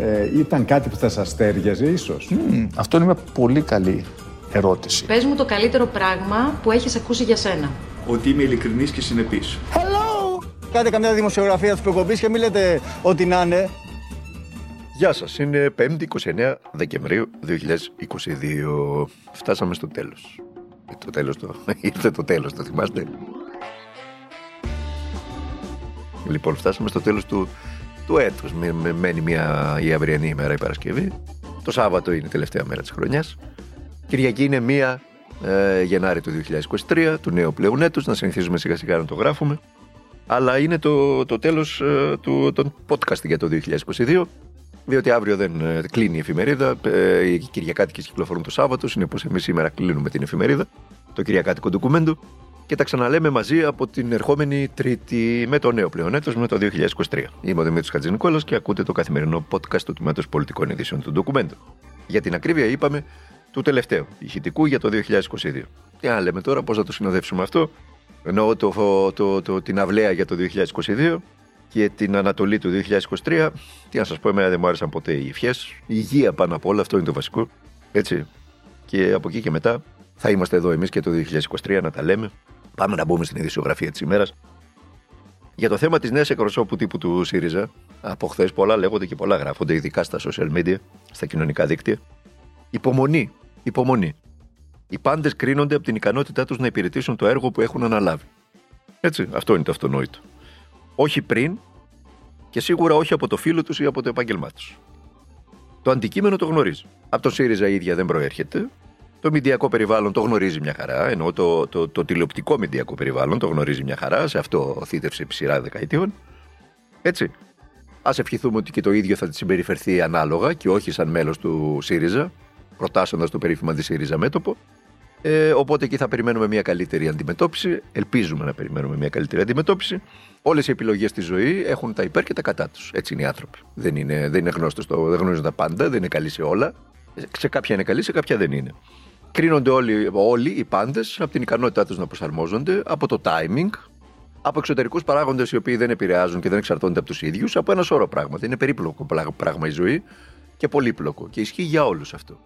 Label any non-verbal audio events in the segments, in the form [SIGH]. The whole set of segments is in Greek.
ε, ήταν κάτι που θα σας τέριαζε ίσως. Αυτό είναι μια πολύ καλή ερώτηση. Πες μου το καλύτερο πράγμα που έχεις ακούσει για σένα. Ότι είμαι ειλικρινής και συνεπής. Κάντε καμιά δημοσιογραφία τη προκοπή και μην λέτε ότι να είναι. Γεια σας, είναι 5η 29 Δεκεμβρίου 2022. Φτάσαμε στο τέλος. Ε, Το τέλος το... [LAUGHS] Ήρθε το τέλος, το θυμάστε; Λοιπόν, φτάσαμε στο τέλος του, του έτους. Με, με- μένει μια, η αυριανή ημέρα η Παρασκευή. Το Σάββατο είναι η τελευταία μέρα της χρονιάς. Κυριακή είναι 1 ε, Γενάρη του 2023, του νέου πλέον έτους. Να συνηθίζουμε σιγά σιγά να το γράφουμε. Αλλά είναι το, το τέλος ε, του, των podcast για το 2022 διότι αύριο δεν ε, κλείνει η εφημερίδα. Ε, οι Κυριακάτικες κυκλοφορούν το Σάββατο. Συνεπώς, εμείς σήμερα κλείνουμε την εφημερίδα, το Κυριακάτικο ντοκουμέντο. Και τα ξαναλέμε μαζί από την ερχόμενη Τρίτη με το νέο πλέον έτος, με το 2023. Είμαι ο Δημήτρης Χατζηνικόλα και ακούτε το καθημερινό podcast του Τμήματος Πολιτικών Ειδήσεων του ντοκουμέντου. Για την ακρίβεια, είπαμε του τελευταίου, ηχητικού για το 2022. Τι να λέμε τώρα, πώς θα το συνοδεύσουμε αυτό; Εννοώ το, το, το, το, την αυλαία για το 2022 και την Ανατολή του 2023. Τι να σας πω, εμένα δεν μου άρεσαν ποτέ οι ευχές. Η υγεία πάνω απ' όλα, αυτό είναι το βασικό. Έτσι. Και από εκεί και μετά θα είμαστε εδώ εμείς και το 2023 να τα λέμε. Πάμε να μπούμε στην ειδησιογραφία της ημέρας. Για το θέμα της νέας εκπροσώπου τύπου του ΣΥΡΙΖΑ, από χθες πολλά λέγονται και πολλά γράφονται, ειδικά στα social media, στα κοινωνικά δίκτυα. Υπομονή. Υπομονή. Οι πάντες κρίνονται από την ικανότητά τους να υπηρετήσουν το έργο που έχουν αναλάβει. Έτσι, αυτό είναι το αυτονόητο. Όχι πριν και σίγουρα όχι από το φίλο τους ή από το επάγγελμά τους. Το αντικείμενο το γνωρίζει. Από το ΣΥΡΙΖΑ η ίδια δεν προέρχεται. Το μηντιακό περιβάλλον το γνωρίζει μια χαρά, ενώ το, το, το τηλεοπτικό μηντιακό περιβάλλον το γνωρίζει μια χαρά. Σε αυτό θύτευσε επί σειρά δεκαετιών. Έτσι. Α ευχηθούμε ότι και το ίδιο θα τη συμπεριφερθεί ανάλογα και όχι σαν μέλος του ΣΥΡΙΖΑ, προτάσσοντας το περίφημα τη ΣΥΡΙΖΑ μέτωπο. Ε, οπότε εκεί θα περιμένουμε μια καλύτερη αντιμετώπιση. Ελπίζουμε να περιμένουμε μια καλύτερη αντιμετώπιση. Όλες οι επιλογές στη ζωή έχουν τα υπέρ και τα κατά τους. Έτσι είναι οι άνθρωποι. Δεν είναι, δεν είναι γνώστος, το, δεν γνωρίζουν τα πάντα, δεν είναι καλοί σε όλα. Σε κάποια είναι καλοί, σε κάποια δεν είναι. Κρίνονται όλοι, όλοι οι πάντες από την ικανότητά τους να προσαρμόζονται, από το timing, από εξωτερικούς παράγοντες οι οποίοι δεν επηρεάζουν και δεν εξαρτώνται από τους ίδιους, από ένα σώρο πράγματα. Είναι περίπλοκο πλα- πράγμα η ζωή και πολύπλοκο. Και ισχύει για όλους αυτό.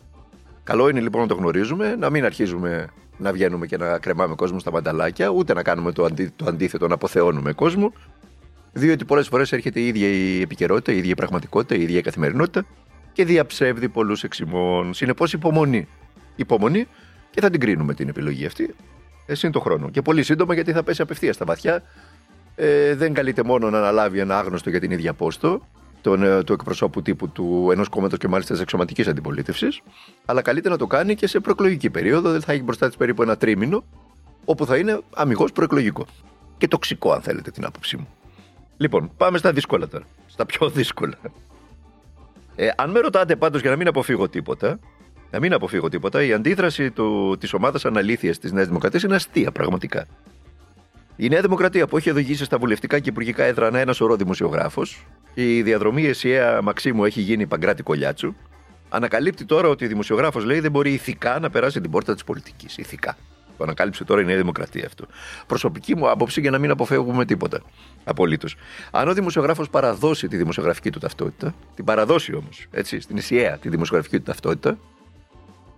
Καλό είναι λοιπόν να το γνωρίζουμε, να μην αρχίζουμε να βγαίνουμε και να κρεμάμε κόσμο στα μανταλάκια, ούτε να κάνουμε το, αντί, το αντίθετο, να αποθεώνουμε κόσμο. Διότι πολλές φορές έρχεται η ίδια η επικαιρότητα, η ίδια η πραγματικότητα, η ίδια η καθημερινότητα και διαψεύδει πολλούς εξημών. Συνεπώς, υπομονή. Υπομονή και θα την κρίνουμε την επιλογή αυτή. Εσύ είναι το χρόνο. Και πολύ σύντομα γιατί θα πέσει απευθείας στα βαθιά. Ε, δεν καλείται μόνο να αναλάβει ένα άγνωστο για την ίδια πόστο, τον, ε, του εκπροσώπου τύπου του ενός κόμματος και μάλιστα της εξωματικής αντιπολίτευσης, αλλά καλείται να το κάνει και σε προεκλογική περίοδο. Δεν θα έχει μπροστά της περίπου ένα τρίμηνο, όπου θα είναι αμυγός προεκλογικό. Και τοξικό, αν θέλετε, την άποψή μου. Λοιπόν, πάμε στα δύσκολα τώρα. Στα πιο δύσκολα. Ε, αν με ρωτάτε πάντως για να μην αποφύγω τίποτα, να μην αποφύγω τίποτα, η αντίδραση της ομάδας αναλήθειας της Νέας Δημοκρατίας είναι αστεία πραγματικά. Η Νέα Δημοκρατία που έχει οδηγήσει στα βουλευτικά και υπουργικά έδρανα ένας σωρό δημοσιογράφος, η διαδρομή Εσιαία Μαξίμου έχει γίνει Παγκράτη Κολιάτσου, ανακαλύπτει τώρα ότι ο δημοσιογράφος λέει δεν μπορεί ηθικά να περάσει την πόρτα της πολιτικής. Ηθικά. Το ανακάλυψε τώρα η Νέα Δημοκρατία αυτό. Προσωπική μου άποψη για να μην αποφεύγουμε τίποτα. Απολύτως. Αν ο δημοσιογράφος παραδώσει τη δημοσιογραφική του ταυτότητα, την παραδώσει όμως, έτσι, στην Εσιαία τη δημοσιογραφική του ταυτότητα,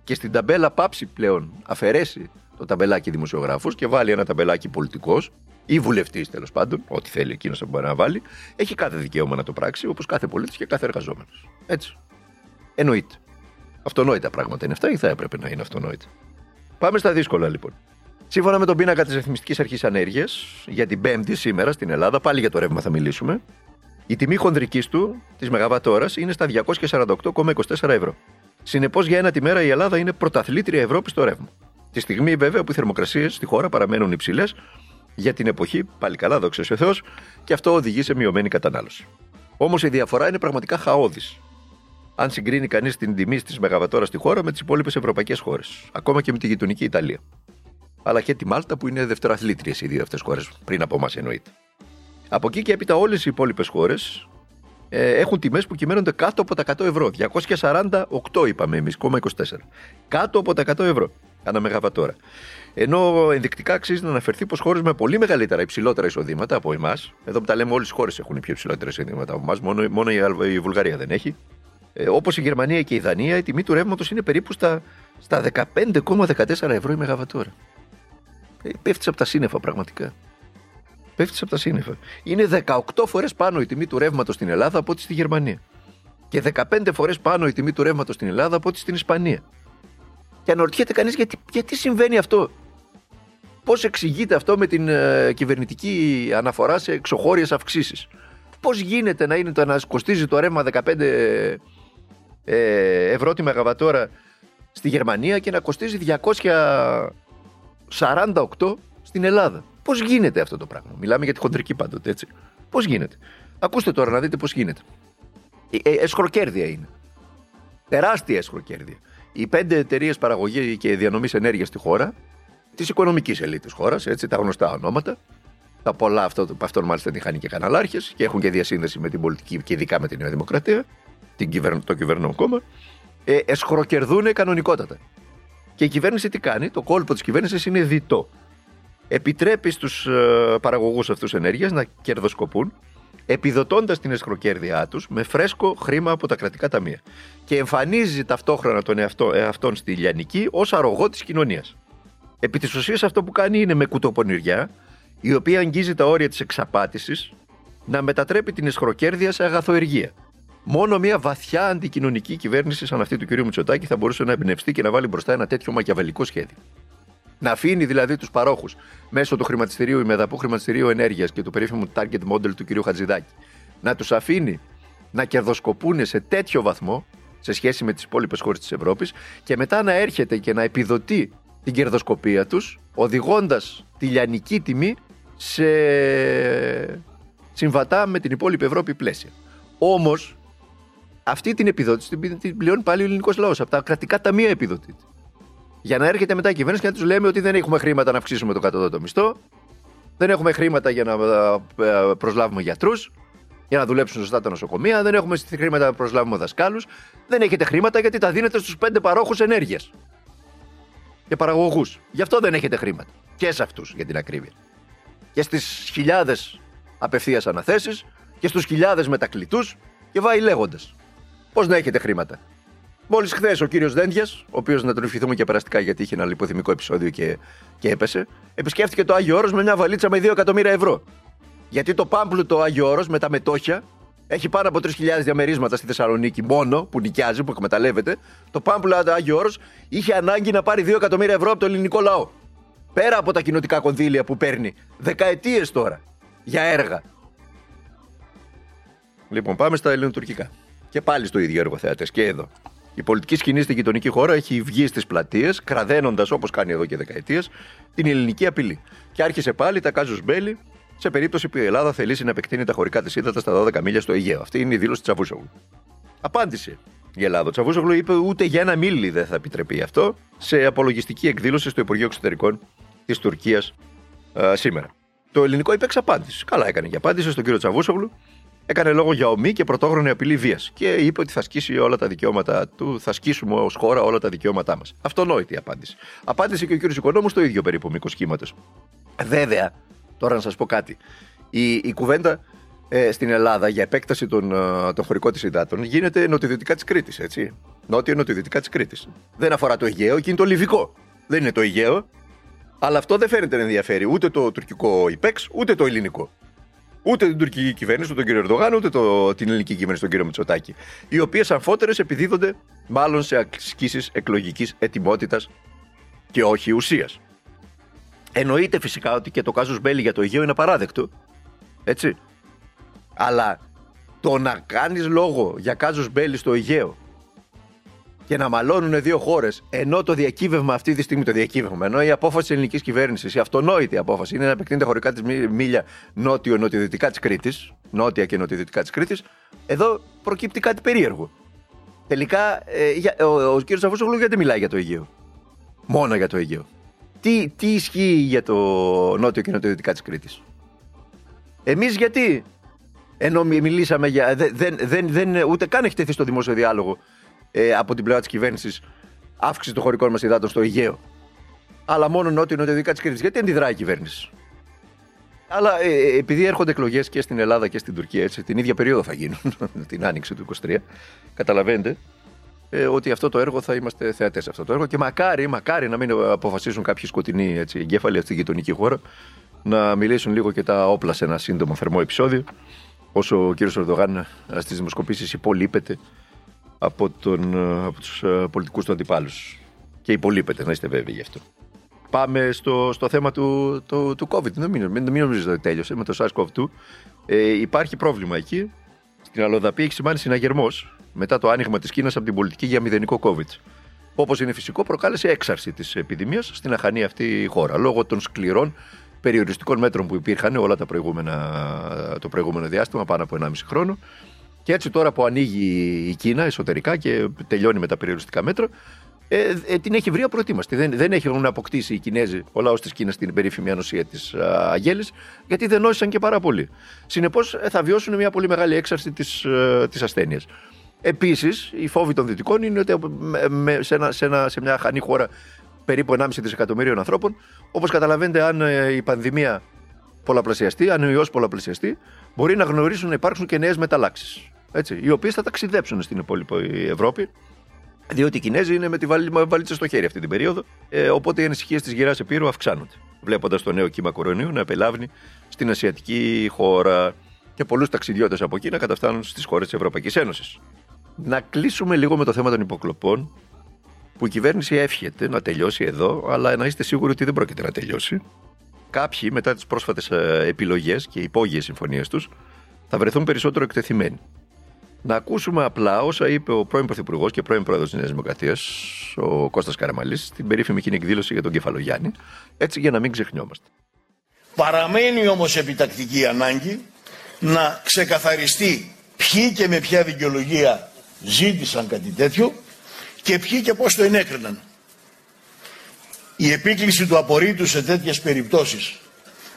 και στην ταμπέλα πάψει πλέον, αφαιρέσει το ταμπελάκι δημοσιογράφος και βάλει ένα ταμπελάκι πολιτικός ή βουλευτής τέλος πάντων, ό,τι θέλει εκείνος να μπορεί να βάλει, έχει κάθε δικαίωμα να το πράξει όπως κάθε πολίτης και κάθε εργαζόμενος. Έτσι. Εννοείται. Αυτονόητα πράγματα είναι αυτά ή θα έπρεπε να είναι αυτονόητα. Πάμε στα δύσκολα λοιπόν. Σύμφωνα με τον πίνακα της Ρυθμιστικής Αρχής Ανέργειας, για την Πέμπτη σήμερα στην Ελλάδα, πάλι για το ρεύμα θα μιλήσουμε, η τιμή χονδρικής του της ΜΒ είναι στα 248,24 ευρώ. Συνεπώς, για ένα τη μέρα η Ελλάδα είναι πρωταθλήτρια Ευρώπης στο ρεύμα. Τη στιγμή, βέβαια, που οι θερμοκρασίες στη χώρα παραμένουν υψηλές για την εποχή, πάλι καλά, δόξα ο Θεός, και αυτό οδηγεί σε μειωμένη κατανάλωση. Όμως η διαφορά είναι πραγματικά χαόδης. Αν συγκρίνει κανείς την τιμή της ΜΒ στη χώρα με τις υπόλοιπες ευρωπαϊκές χώρες, ακόμα και με τη γειτονική Ιταλία. Αλλά και τη Μάλτα που είναι δευτεραθλήτριες οι δύο αυτές χώρες, πριν από εμάς εννοείται. Από εκεί και έπειτα όλες οι υπόλοιπες χώρες ε, έχουν τιμές που κυμαίνονται κάτω από τα 100 ευρώ. 248 είπαμε εμείς, 24. Κάτω από τα 100 ευρώ ανά μεγαβατόρα. Ενώ ενδεικτικά αξίζει να αναφερθεί πως χώρες με πολύ μεγαλύτερα, υψηλότερα εισοδήματα από εμάς, εδώ που τα λέμε όλες οι χώρες έχουν πιο υψηλότερα εισοδήματα από εμάς, μόνο, μόνο η, Βουλγαρία δεν έχει. Ε, Όπως η Γερμανία και η Δανία, η τιμή του ρεύματος είναι περίπου στα, στα 15,14 ευρώ η μεγαβατόρα. Ε, πέφτει από τα σύννεφα πραγματικά. Πέφτεις από τα σύννεφα. Είναι 18 φορές πάνω η τιμή του ρεύματος στην Ελλάδα από ό,τι στη Γερμανία. Και 15 φορές πάνω η τιμή του ρεύματος στην Ελλάδα από ό,τι στην Ισπανία. Και αναρωτιέται κανείς γιατί, γιατί συμβαίνει αυτό; Πώς εξηγείται αυτό με την ε, κυβερνητική αναφορά σε εξωχώριες αυξήσεις; Πώς γίνεται να, είναι το, να κοστίζει το ρεύμα 15 ε, ευρώ τη μεγαβατόρα στη Γερμανία και να κοστίζει 248 στην Ελλάδα; Πώς γίνεται αυτό το πράγμα; Μιλάμε για τη χοντρική πάντοτε, έτσι. Πώς γίνεται; Ακούστε τώρα να δείτε πώς γίνεται. Ε, ε, εσχροκέρδια είναι. Τεράστια εσχροκέρδια. Οι πέντε εταιρείες παραγωγής και διανομής ενέργειας στη χώρα, της οικονομικής ελίτ τη χώρας, έτσι, τα γνωστά ονόματα, τα πολλά αυτό, αυτών μάλιστα είχαν και καναλάρχες και έχουν και διασύνδεση με την πολιτική και ειδικά με την Νέα Δημοκρατία, την κυβερνο, το κυβερνό κόμμα, ε, εσχροκερδούν κανονικότατα. Και η κυβέρνηση τι κάνει, το κόλπο της κυβέρνησης είναι διτό επιτρέπει στους ε, παραγωγούς αυτούς ενέργειας να κερδοσκοπούν, επιδοτώντας την εσχροκέρδειά τους με φρέσκο χρήμα από τα κρατικά ταμεία. Και εμφανίζει ταυτόχρονα τον εαυτό, εαυτόν στη λιανική ως αρρωγό της κοινωνίας. Επί της ουσίας αυτό που κάνει είναι με κουτοπονηριά, η οποία αγγίζει τα όρια της εξαπάτησης, να μετατρέπει την εσχροκέρδεια σε αγαθοεργία. Μόνο μια βαθιά αντικοινωνική κυβέρνηση σαν αυτή του κ. Μητσοτάκη θα μπορούσε να εμπνευστεί και να βάλει μπροστά ένα τέτοιο μακιαβελικό σχέδιο. Να αφήνει δηλαδή τους παρόχους μέσω του χρηματιστηρίου ή μεδαπού χρηματιστηρίου ενέργειας και του περίφημου target model του κ. Χατζηδάκη να τους αφήνει να κερδοσκοπούν σε τέτοιο βαθμό σε σχέση με τις υπόλοιπες χώρες της Ευρώπης και μετά να έρχεται και να επιδοτεί την κερδοσκοπία τους, οδηγώντας τη λιανική τιμή σε συμβατά με την υπόλοιπη Ευρώπη πλαίσια. Όμως, αυτή την επιδότηση την πληρώνει πάλι ο ελληνικός λαός. Από τα κρατικά ταμεία επιδοτείται για να έρχεται μετά η κυβέρνηση και να τους λέμε ότι δεν έχουμε χρήματα να αυξήσουμε το κατώτατο μισθό, δεν έχουμε χρήματα για να ε, προσλάβουμε γιατρούς, για να δουλέψουν σωστά τα νοσοκομεία, δεν έχουμε χρήματα να προσλάβουμε δασκάλους, δεν έχετε χρήματα γιατί τα δίνετε στους πέντε παρόχους ενέργειας και παραγωγούς. Γι' αυτό δεν έχετε χρήματα. Και σε αυτούς για την ακρίβεια. Και στις χιλιάδες απευθείας αναθέσεις και στους χιλιάδες μετακλητούς και βάει λέγοντα. Πώς να έχετε χρήματα. Μόλις χθες ο κύριος Δέντια, ο οποίος να τον ευχηθούμε και περαστικά γιατί είχε ένα λιποθυμικό επεισόδιο και, και έπεσε, επισκέφτηκε το Άγιο Όρος με μια βαλίτσα με 2 εκατομμύρια ευρώ. Γιατί το πάμπλουτο Άγιο Όρος με τα μετόχια έχει πάνω από 3.000 διαμερίσματα στη Θεσσαλονίκη μόνο που νοικιάζει, που εκμεταλλεύεται. Το πάμπλουτο Άγιο Όρος είχε ανάγκη να πάρει 2 εκατομμύρια ευρώ από το ελληνικό λαό. Πέρα από τα κοινοτικά κονδύλια που παίρνει δεκαετίες τώρα για έργα. Λοιπόν, πάμε στα ελληνοτουρκικά. Και πάλι στο ίδιο έργο θέατε και εδώ. Η πολιτική σκηνή στην γειτονική χώρα έχει βγει στις πλατείες, κραδένοντας όπως κάνει εδώ και δεκαετίες την ελληνική απειλή. Και άρχισε πάλι τα κάζους μπέλη σε περίπτωση που η Ελλάδα θελήσει να επεκτείνει τα χωρικά της ύδατας στα 12 μίλια στο Αιγαίο. Αυτή είναι η δήλωση της Τσαβούσογλου. Απάντησε η Ελλάδα. Ο Τσαβούσογλου είπε ούτε για ένα μίλι δεν θα επιτρεπεί αυτό σε απολογιστική εκδήλωση στο Υπουργείο Εξωτερικών της Τουρκίας σήμερα. Το ελληνικό είπε εξαπάντηση. Καλά έκανε και απάντησε στον κύριο Τσαβούσογλου έκανε λόγο για ομή και πρωτόγνωρη απειλή βίας. Και είπε ότι θα σκίσει όλα τα δικαιώματα του, θα σκίσουμε ως χώρα όλα τα δικαιώματά μας. Αυτονόητη η απάντηση. Απάντησε και ο κύριος Οικονόμου στο ίδιο περίπου μήκο κύματο. Βέβαια, τώρα να σας πω κάτι. Η, η κουβέντα ε, στην Ελλάδα για επέκταση των, ε, των χωρικών της υδάτων γίνεται νοτιοδυτικά της Κρήτης, έτσι. Νότιο-νοτιοδυτικά της Κρήτης. Δεν αφορά το Αιγαίο, και είναι το Λιβικό. Δεν είναι το Αιγαίο. Αλλά αυτό δεν φαίνεται να ενδιαφέρει ούτε το τουρκικό υπέξ, ούτε το ελληνικό. Ούτε την τουρκική κυβέρνηση, ούτε τον κύριο Ερντογάν, ούτε το, την ελληνική κυβέρνηση, τον κύριο Μητσοτάκη. Οι οποίες αμφότερες επιδίδονται μάλλον σε ασκήσεις εκλογικής ετοιμότητας και όχι ουσίας. Εννοείται φυσικά ότι και το κάζο Μπέλη για το Αιγαίο είναι απαράδεκτο. Έτσι. Αλλά το να κάνεις λόγο για κάζο Μπέλη στο Αιγαίο και να μαλώνουν δύο χώρες, ενώ το διακύβευμα αυτή τη στιγμή, το διακύβευμα, ενώ η απόφαση της ελληνικής κυβέρνησης, η αυτονόητη απόφαση, είναι να επεκτείνεται χωρικά της μίλια νότιο-νοτιοδυτικά της Κρήτης, νότια και νοτιοδυτικά της Κρήτης, εδώ προκύπτει κάτι περίεργο. Τελικά, ε, ο, ο, ο κ. Σαφούσογλου γιατί μιλάει για το Αιγαίο; Μόνο για το Αιγαίο. Τι, τι ισχύει για το νότιο και νοτιοδυτικά της Κρήτης; Εμείς γιατί, ενώ μιλήσαμε για. Δεν, δεν, δεν, ούτε καν έχει τεθεί στο δημόσιο διάλογο ε, από την πλευρά της κυβέρνησης αύξηση των χωρικών μας υδάτων στο Αιγαίο. Αλλά μόνο νότιο-νοτιοδυτικά της Κρήτη. Γιατί αντιδράει η κυβέρνηση; Αλλά ε, ε επειδή έρχονται εκλογές και στην Ελλάδα και στην Τουρκία, έτσι, την ίδια περίοδο θα γίνουν, [LAUGHS] την άνοιξη του 23, καταλαβαίνετε ε, ότι αυτό το έργο θα είμαστε θεατές σε αυτό το έργο και μακάρι, μακάρι να μην αποφασίσουν κάποιοι σκοτεινοί έτσι, εγκέφαλοι αυτή τη γειτονική χώρα να μιλήσουν λίγο και τα όπλα σε ένα σύντομο θερμό επεισόδιο. Όσο ο κύριος Ερντογάν στις δημοσκοπήσεις υπολείπεται από, τον, ε, από τους ε, πολιτικούς του αντιπάλους. Και υπολείπεται, να είστε βέβαιοι γι' αυτό. Πάμε στο, στο θέμα του, του, του COVID. Δεν μην, μην νομίζετε ότι τέλειωσε με το SARS-CoV-2. Ε, υπάρχει πρόβλημα εκεί. Στην Αλοδαπή έχει σημάνει συναγερμός μετά το άνοιγμα της Κίνας από την πολιτική για μηδενικό COVID. Όπως είναι φυσικό, προκάλεσε έξαρση της επιδημίας στην αχανή αυτή χώρα λόγω των σκληρών περιοριστικών μέτρων που υπήρχαν όλα τα προηγούμενα, το προηγούμενο διάστημα, πάνω από 1,5 χρόνο. Και έτσι τώρα που ανοίγει η Κίνα εσωτερικά και τελειώνει με τα περιοριστικά μέτρα, ε, ε, την έχει βρει απροετοίμαστη. Δεν, δεν έχουν αποκτήσει οι Κινέζοι, ο λαός της Κίνας, την περίφημη ανοσία της Αγέλη, γιατί δεν νόησαν και πάρα πολύ. Συνεπώς ε, θα βιώσουν μια πολύ μεγάλη έξαρση της της ε, ασθένειας. Επίσης, οι φόβοι των Δυτικών είναι ότι με, σε, ένα, σε, ένα, σε μια χανή χώρα περίπου 1,5 δισεκατομμύριων ανθρώπων, όπως καταλαβαίνετε, αν η πανδημία πολλαπλασιαστεί, αν ο ιός πολλαπλασιαστεί, μπορεί να γνωρίσουν να υπάρξουν και νέες μεταλλάξεις έτσι, οι οποίε θα ταξιδέψουν στην υπόλοιπη Ευρώπη. Διότι οι Κινέζοι είναι με τη βαλίτσα στο χέρι αυτή την περίοδο. Ε, οπότε οι ανησυχίες της γυρά Επίρου αυξάνονται. Βλέποντας το νέο κύμα κορονοϊού να επελάβει στην Ασιατική χώρα και πολλούς ταξιδιώτες από εκεί να καταφτάνουν στις χώρες της Ευρωπαϊκής Ένωσης. Να κλείσουμε λίγο με το θέμα των υποκλοπών, που η κυβέρνηση εύχεται να τελειώσει εδώ, αλλά να είστε σίγουροι ότι δεν πρόκειται να τελειώσει. Κάποιοι, μετά τις πρόσφατες επιλογές και υπόγειες συμφωνίες τους, θα βρεθούν περισσότερο εκτεθειμένοι. Να ακούσουμε απλά όσα είπε ο πρώην Πρωθυπουργός και πρώην Πρόεδρος της Νέας Δημοκρατίας, ο Κώστας Καραμαλής, στην περίφημη κοινή εκδήλωση για τον Κεφαλογιάννη, έτσι για να μην ξεχνιόμαστε. Παραμένει όμως επιτακτική ανάγκη να ξεκαθαριστεί ποιοι και με ποια δικαιολογία ζήτησαν κάτι τέτοιο και ποιοι και πώς το ενέκριναν. Η επίκληση του απορρίτου σε τέτοιες περιπτώσεις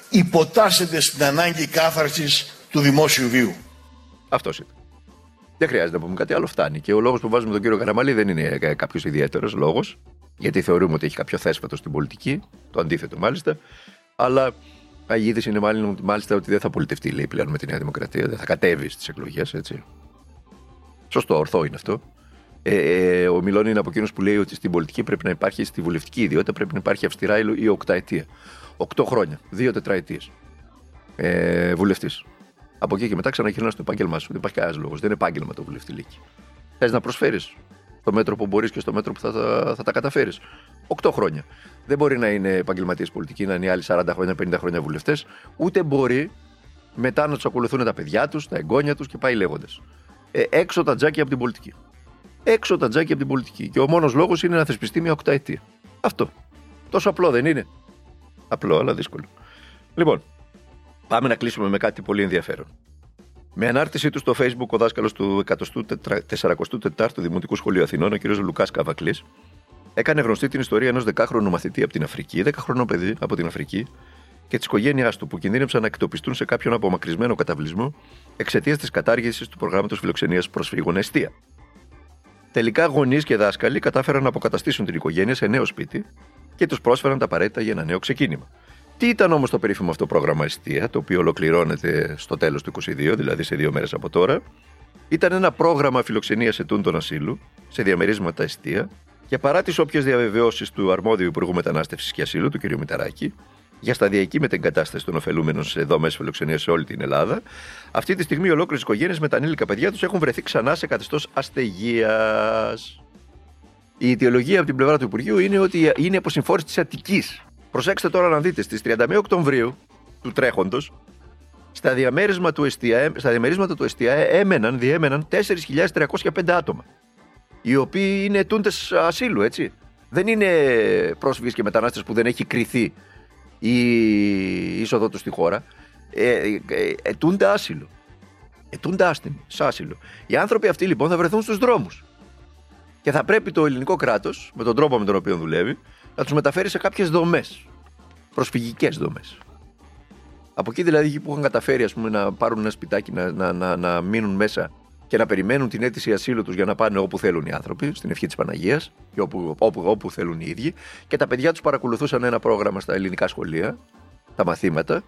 υποτάσσεται στην ανάγκη κάθαρσης του δημόσιου βίου. Αυτός είναι. Δεν χρειάζεται να πούμε κάτι άλλο, φτάνει. Και ο λόγος που βάζουμε τον κύριο Καραμαλή δεν είναι κάποιος ιδιαίτερος λόγος, γιατί θεωρούμε ότι έχει κάποιο θέσπατο στην πολιτική, το αντίθετο μάλιστα. Αλλά η είδηση είναι μάλιστα ότι δεν θα πολιτευτεί, λέει πλέον με τη Νέα Δημοκρατία, δεν θα κατέβει στις εκλογές, έτσι. Σωστό, ορθό είναι αυτό. Ε, ε, ο Μιλόν είναι από εκείνους που λέει ότι στην πολιτική πρέπει να υπάρχει, στη βουλευτική ιδιότητα πρέπει να υπάρχει αυστηρά ή οκταετία. Οκτώ χρόνια, δύο τετραετίες. Ε, Βουλευτής. Από εκεί και μετά ξαναγυρνά στο επάγγελμά σου. Δεν υπάρχει κανένας λόγος. Δεν είναι επάγγελμα το βουλευτή λύκη. Θες να προσφέρεις στο μέτρο που μπορείς και στο μέτρο που θα, θα, θα τα καταφέρεις. Οκτώ χρόνια. Δεν μπορεί να είναι επαγγελματίες πολιτικοί, να είναι οι άλλοι 40 χρόνια, 50 χρόνια βουλευτές. Ούτε μπορεί μετά να τους ακολουθούν τα παιδιά τους, τα εγγόνια τους και πάει λέγοντας. Ε, έξω τα τζάκια από την πολιτική. Έξω τα τζάκια από την πολιτική. Και ο μόνος λόγος είναι να θεσπιστεί μια οκταετία. Αυτό. Τόσο απλό δεν είναι. Απλό, αλλά δύσκολο. Λοιπόν, Πάμε να κλείσουμε με κάτι πολύ ενδιαφέρον. Με ανάρτησή του στο Facebook, ο δάσκαλος του 144ου Δημοτικού Σχολείου Αθηνών, ο κ. Λουκάς Καβακλής, έκανε γνωστή την ιστορία ενός δεκάχρονου μαθητή από την Αφρική, δεκαχρονό παιδί από την Αφρική, και της οικογένειάς του που κινδύνευσαν να εκτοπιστούν σε κάποιον απομακρυσμένο καταβλισμό εξαιτίας της κατάργησης του προγράμματος φιλοξενίας προσφύγων αιστεία. Τελικά, γονείς και δάσκαλοι κατάφεραν να αποκαταστήσουν την οικογένεια σε νέο σπίτι και τους πρόσφεραν τα απαραίτητα για ένα νέο ξεκίνημα. Τι ήταν όμως το περίφημο αυτό πρόγραμμα Εστία, το οποίο ολοκληρώνεται στο τέλος του 22, δηλαδή σε δύο μέρες από τώρα; Ήταν ένα πρόγραμμα φιλοξενίας ετούντων ασύλου σε διαμερίσματα Εστία και παρά τις όποιες διαβεβαιώσεις του αρμόδιου Υπουργού Μετανάστευσης και Ασύλου, του κ. Μηταράκη, για σταδιακή μετεγκατάσταση των ωφελούμενων σε δομές φιλοξενίας σε όλη την Ελλάδα. Αυτή τη στιγμή, ολόκληρες οικογένειες με τα ανήλικα παιδιά τους έχουν βρεθεί ξανά σε καθεστώς αστεγίας. Η αιτιολογία από την πλευρά του Υπουργείου είναι ότι είναι αποσυμφόρηση της Αττικής. Προσέξτε τώρα να δείτε, στις 31 Οκτωβρίου του τρέχοντος, στα, διαμέρισμα του εστια, στα διαμερίσματα του ΕΣΤΙΑ έμεναν, διέμεναν 4.305 άτομα. Οι οποίοι είναι ετούντες ασύλου, έτσι. Δεν είναι πρόσφυγες και μετανάστες που δεν έχει κρυθεί η είσοδο τους στη χώρα. Ε, ε, ετούνται άσυλο. Ετούνται άστιμοι, σε άσυλο. Οι άνθρωποι αυτοί λοιπόν θα βρεθούν στους δρόμους. Και θα πρέπει το ελληνικό κράτος, με τον τρόπο με τον οποίο δουλεύει, να τους μεταφέρει σε κάποιες δομές. Προσφυγικές δομές. Από εκεί δηλαδή που είχαν καταφέρει ας πούμε, να πάρουν ένα σπιτάκι, να, να, να, να μείνουν μέσα και να περιμένουν την αίτηση ασύλου τους για να πάνε όπου θέλουν οι άνθρωποι, στην ευχή της Παναγίας και όπου, όπου, όπου θέλουν οι ίδιοι. Και τα παιδιά τους παρακολουθούσαν ένα πρόγραμμα στα ελληνικά σχολεία, τα μαθήματα,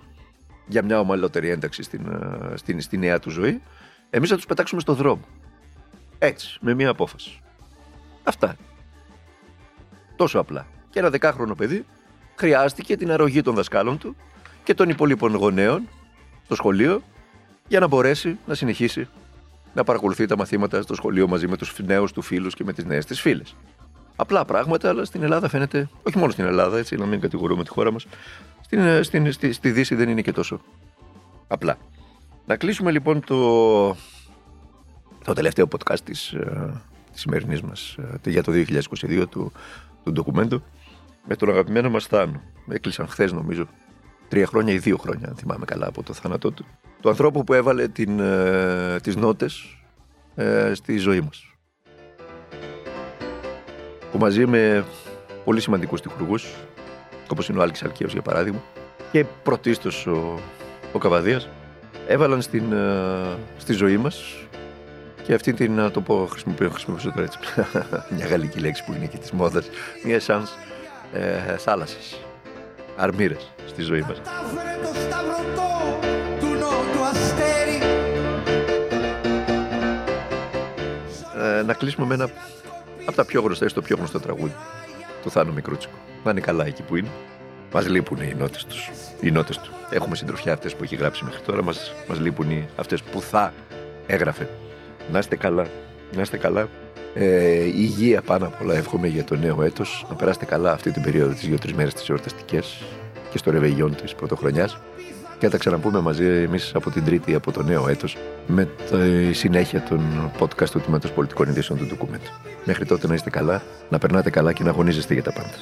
για μια ομαλότερη ένταξη στην, ε, στην, στη νέα του ζωή. Εμείς θα τους πετάξουμε στο δρόμο. Έτσι, με μια απόφαση. Αυτά. Τόσο απλά. Και ένα δεκάχρονο παιδί χρειάστηκε την αρρωγή των δασκάλων του και των υπολείπων γονέων στο σχολείο για να μπορέσει να συνεχίσει να παρακολουθεί τα μαθήματα στο σχολείο μαζί με τους νέους του φίλους και με τις νέες της φίλες. Απλά πράγματα, αλλά στην Ελλάδα φαίνεται, όχι μόνο στην Ελλάδα, έτσι, να μην κατηγορούμε τη χώρα μας, στην, ε, στην, στη, στη Δύση δεν είναι και τόσο απλά. Να κλείσουμε λοιπόν το, το τελευταίο podcast της, ε, της σημερινής μας ε, για το 2022 του, του ντοκουμέντου με τον αγαπημένο μας Θάνο. Έκλεισαν χθες νομίζω τρία χρόνια ή δύο χρόνια, αν θυμάμαι καλά από το θάνατό του. Του ανθρώπου που έβαλε την, ε, τις νότες ε, στη ζωή μας. Που μαζί με πολύ σημαντικούς τυχουργούς, όπως είναι ο Άλκης Αλκαίος για παράδειγμα, και πρωτίστως ο, ο Καβαδίας, έβαλαν στην, ε, στη ζωή μας και αυτή την, να το πω, χρησιμοποιώ, χρησιμοποιήσω τώρα έτσι, [LAUGHS] μια γαλλική λέξη που είναι και της μόδας, μια εσάνς ε, θάλασσας, αρμύρες στη ζωή μας. Ε, να κλείσουμε με ένα από τα πιο γνωστά, το πιο γνωστό τραγούδι του Θάνου Μικρούτσικου. Να είναι καλά εκεί που είναι. Μας λείπουν οι νότες τους. Οι νότες του. Έχουμε συντροφιά αυτές που έχει γράψει μέχρι τώρα. Μας μας λείπουν αυτές που θα έγραφε. Να είστε καλά. Να είστε καλά. Ε, υγεία πάνω απ' όλα εύχομαι για το νέο έτος. Να περάσετε καλά αυτή την περίοδο τις δύο-τρεις μέρες τις εορταστικές και στο ρεβεγιόν της πρωτοχρονιάς. Και θα τα ξαναπούμε μαζί εμείς από την Τρίτη, από το νέο έτος, με τη συνέχεια των podcast του Τμήματος Πολιτικών Ειδήσεων του Ντοκουμέντου. Μέχρι τότε να είστε καλά, να περνάτε καλά και να αγωνίζεστε για τα πάντα.